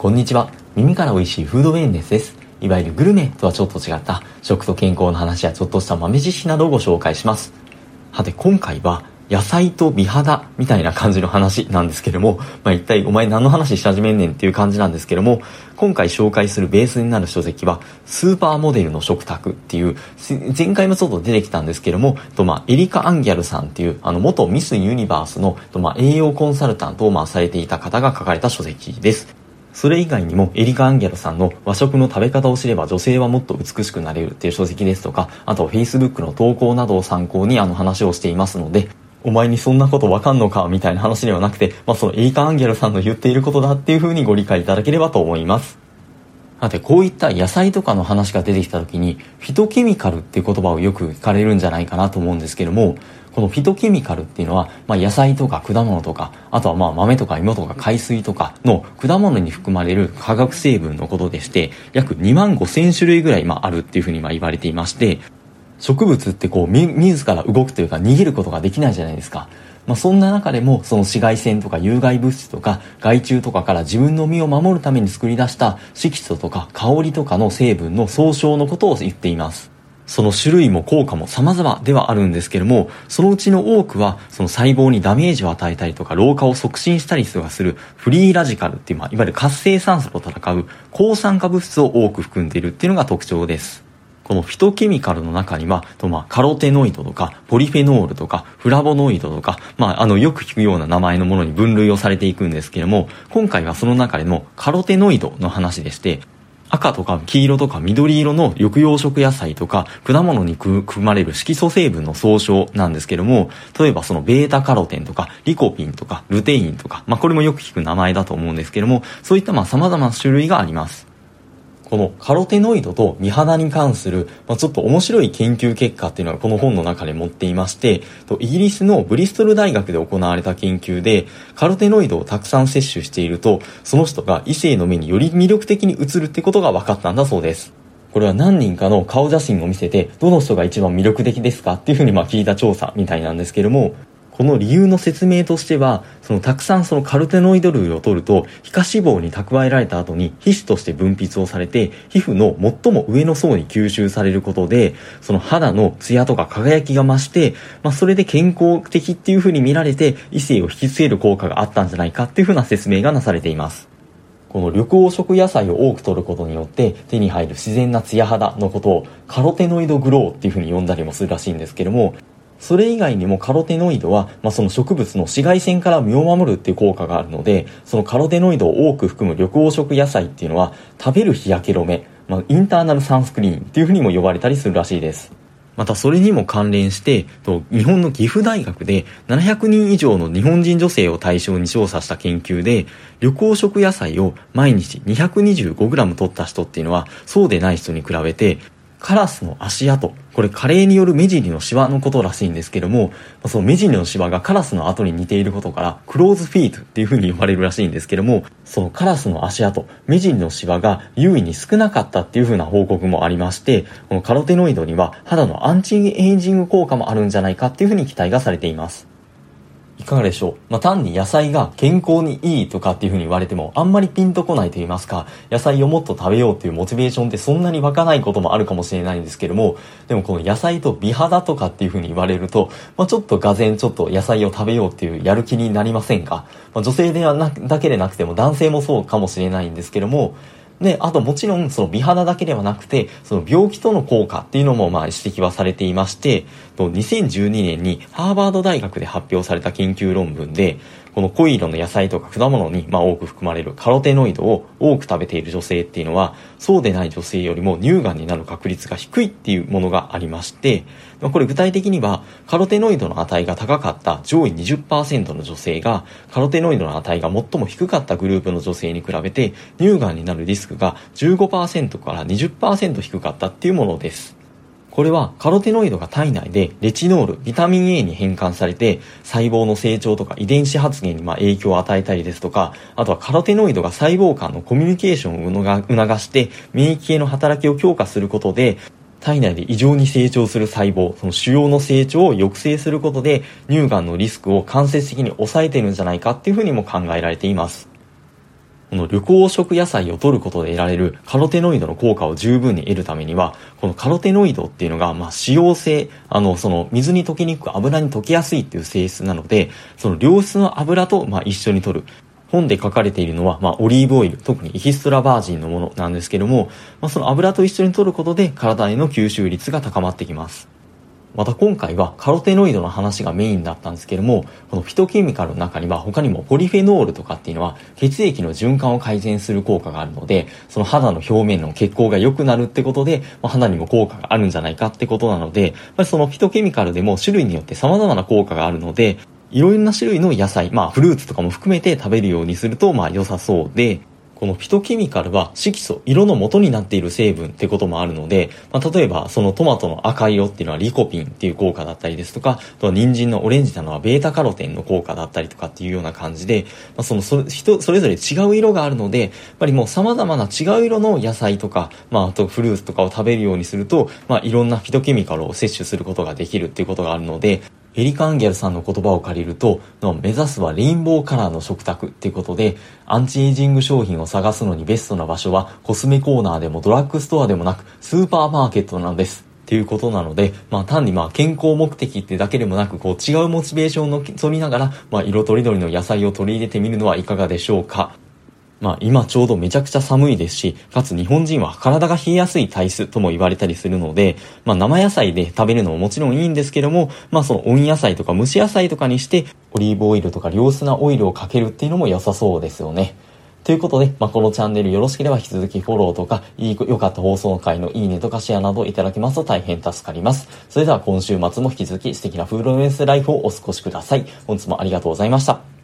こんにちは。耳から美味しいフードウェルネスです。いわゆるグルメとはちょっと違った食と健康の話やちょっとした豆知識などをご紹介します。はて、今回は野菜と美肌みたいな感じの話なんですけども、まあ、一体お前何の話し始めんねんっていう感じなんですけども、今回紹介するベースになる書籍は、スーパーモデルの食卓っていう、前回もちょっと出てきたんですけども、とまあ、エリカ・アンギャルさんっていう、あの、元ミス・ユニバースの、とまあ、栄養コンサルタントをまあ、されていた方が書かれた書籍です。それ以外にもエリカ・アンギャルさんの和食の食べ方を知れば女性はもっと美しくなれるっていう書籍ですとか、あと Facebook の投稿などを参考にあの話をしていますので、お前にそんなことわかんのかみたいな話ではなくて、まあ、そのエリカ・アンギャルさんの言っていることだっていう風にご理解いただければと思います。さて、こういった野菜とかの話が出てきた時に、フィトケミカルっていう言葉をよく聞かれるんじゃないかなと思うんですけども、このフィトケミカルっていうのは、まあ、野菜とか果物とか、あとはまあ豆とか芋とか海水とかの果物に含まれる化学成分のことでして、約2万5千種類ぐらいまああるっていうふうにまあ言われていまして、植物ってこう、自ら動くというか逃げることができないじゃないですか。まあ、そんな中でもその紫外線とか有害物質とか害虫とかから自分の身を守るために作り出した色素とか香りとかの成分の総称のことを言っています。その種類も効果も様々ではあるんですけども、そのうちの多くは、その細胞にダメージを与えたりとか、老化を促進したりとかするフリーラジカルっていう、まあ、いわゆる活性酸素と戦う抗酸化物質を多く含んでいるっていうのが特徴です。このフィトケミカルの中には、とまあ、カロテノイドとか、ポリフェノールとか、フラボノイドとか、まあ、あの、よく聞くような名前のものに分類をされていくんですけれども、今回はその中でもカロテノイドの話でして、赤とか黄色とか緑色の緑養食野菜とか果物に含まれる色素成分の総称なんですけども、例えばそのベータカロテンとかリコピンとかルテインとか、まあこれもよく聞く名前だと思うんですけども、そういったまあ様々な種類があります。このカロテノイドと美肌に関する、まあ、ちょっと面白い研究結果っていうのがこの本の中で載っていまして、イギリスのブリストル大学で行われた研究で、カロテノイドをたくさん摂取していると、その人が異性の目により魅力的に映るってことが分かったんだそうです。これは何人かの顔写真を見せて、どの人が一番魅力的ですかっていうふうにまあ聞いた調査みたいなんですけども、この理由の説明としては、そのたくさんそのカルテノイド類を取ると、皮下脂肪に蓄えられた後に皮脂として分泌をされて、皮膚の最も上の層に吸収されることで、その肌のツヤとか輝きが増して、まあそれで健康的っていう風に見られて、異性を引きつける効果があったんじゃないかっていう風な説明がなされています。この緑黄色野菜を多く摂ることによって手に入る自然なツヤ肌のことをカロテノイドグローっていう風に呼んだりもするらしいんですけども、それ以外にもカロテノイドは、まあ、その植物の紫外線から身を守るっていう効果があるので、そのカロテノイドを多く含む緑黄色野菜っていうのは、食べる日焼け止め、まあ、インターナルサンスクリーンっていうふうにも呼ばれたりするらしいです。またそれにも関連して、日本の岐阜大学で700人以上の日本人女性を対象に調査した研究で、緑黄色野菜を毎日 225g 取った人っていうのは、そうでない人に比べて、カラスの足跡。これ加齢による目尻のシワのことらしいんですけども、その目尻のシワがカラスの跡に似ていることから、クローズフィートっていう風に呼ばれるらしいんですけども、そのカラスの足跡、目尻のシワが優位に少なかったっていう風な報告もありまして、このカロテノイドには肌のアンチエイジング効果もあるんじゃないかっていう風に期待がされています。いかがでしょう？まあ、単に野菜が健康にいいとかっていうふうに言われても、あんまりピンとこないと言いますか、野菜をもっと食べようっていうモチベーションってそんなに湧かないこともあるかもしれないんですけども、でもこの野菜と美肌とかっていうふうに言われると、まあ、ちょっとがぜんちょっと野菜を食べようっていうやる気になりませんか、まあ、女性ではなだけでなくても男性もそうかもしれないんですけども、で、あともちろんその美肌だけではなくて、その病気との効果っていうのもまあ指摘はされていまして、2012年にハーバード大学で発表された研究論文で、この濃い色の野菜とか果物にまあ多く含まれるカロテノイドを多く食べている女性っていうのは、そうでない女性よりも乳がんになる確率が低いっていうものがありまして、まあ、これ具体的にはカロテノイドの値が高かった上位20%の女性がカロテノイドの値が最も低かったグループの女性に比べて乳がんになるリスクが15%から20%低かったっていうものです。これはカロテノイドが体内でレチノール、ビタミン A に変換されて細胞の成長とか遺伝子発現にま影響を与えたりですとか、あとはカロテノイドが細胞間のコミュニケーションを促して免疫系の働きを強化することで体内で異常に成長する細胞、その腫瘍の成長を抑制することで乳がんのリスクを間接的に抑えてるんじゃないかっていうふうにも考えられています。この緑黄色野菜を摂ることで得られるカロテノイドの効果を十分に得るためには、このカロテノイドっていうのが、まあ、使用性、あの、その、水に溶けにくく油に溶けやすいっていう性質なので、その良質の油と、まあ、一緒に摂る。本で書かれているのは、まあ、オリーブオイル、特にエキストラバージンのものなんですけども、まあ、その油と一緒に摂ることで体への吸収率が高まってきます。また今回はカロテノイドの話がメインだったんですけども、このフィトケミカルの中には他にもポリフェノールとかっていうのは血液の循環を改善する効果があるので、その肌の表面の血行が良くなるってことで、まあ、肌にも効果があるんじゃないかってことなので、まあ、そのフィトケミカルでも種類によって様々な効果があるので、いろんな種類の野菜、まあフルーツとかも含めて食べるようにするとまあ良さそうで、このフィトケミカルは色素、色の元になっている成分ってこともあるので、まあ、例えばそのトマトの赤色っていうのはリコピンっていう効果だったりですとか、あとは人参のオレンジなのはベータカロテンの効果だったりとかっていうような感じで、まあ、そのそ人それぞれ違う色があるので、やっぱりもう様々な違う色の野菜とか、まあ、あとフルーツとかを食べるようにすると、まあ、いろんなフィトケミカルを摂取することができるっていうことがあるので、エリカ・アンゲルさんの言葉を借りると、目指すはレインボーカラーの食卓っていうことで、アンチエイジング商品を探すのにベストな場所はコスメコーナーでもドラッグストアでもなくスーパーマーケットなんです。っていうことなので、まあ単にまあ健康目的ってだけでもなく、こう違うモチベーションを取りながら、まあ色とりどりの野菜を取り入れてみるのはいかがでしょうか。まあ今ちょうどめちゃくちゃ寒いですし、かつ日本人は体が冷えやすい体質とも言われたりするので、まあ生野菜で食べるのももちろんいいんですけども、まあその温野菜とか蒸し野菜とかにして、オリーブオイルとか良質なオイルをかけるっていうのも良さそうですよね。ということで、まあ、このチャンネルよろしければ引き続きフォローとか、いい、良かった放送回のいいねとかシェアなどいただけますと大変助かります。それでは今週末も引き続き素敵なフードウェンスライフをお過ごしください。本日もありがとうございました。